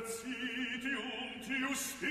Tertium justitia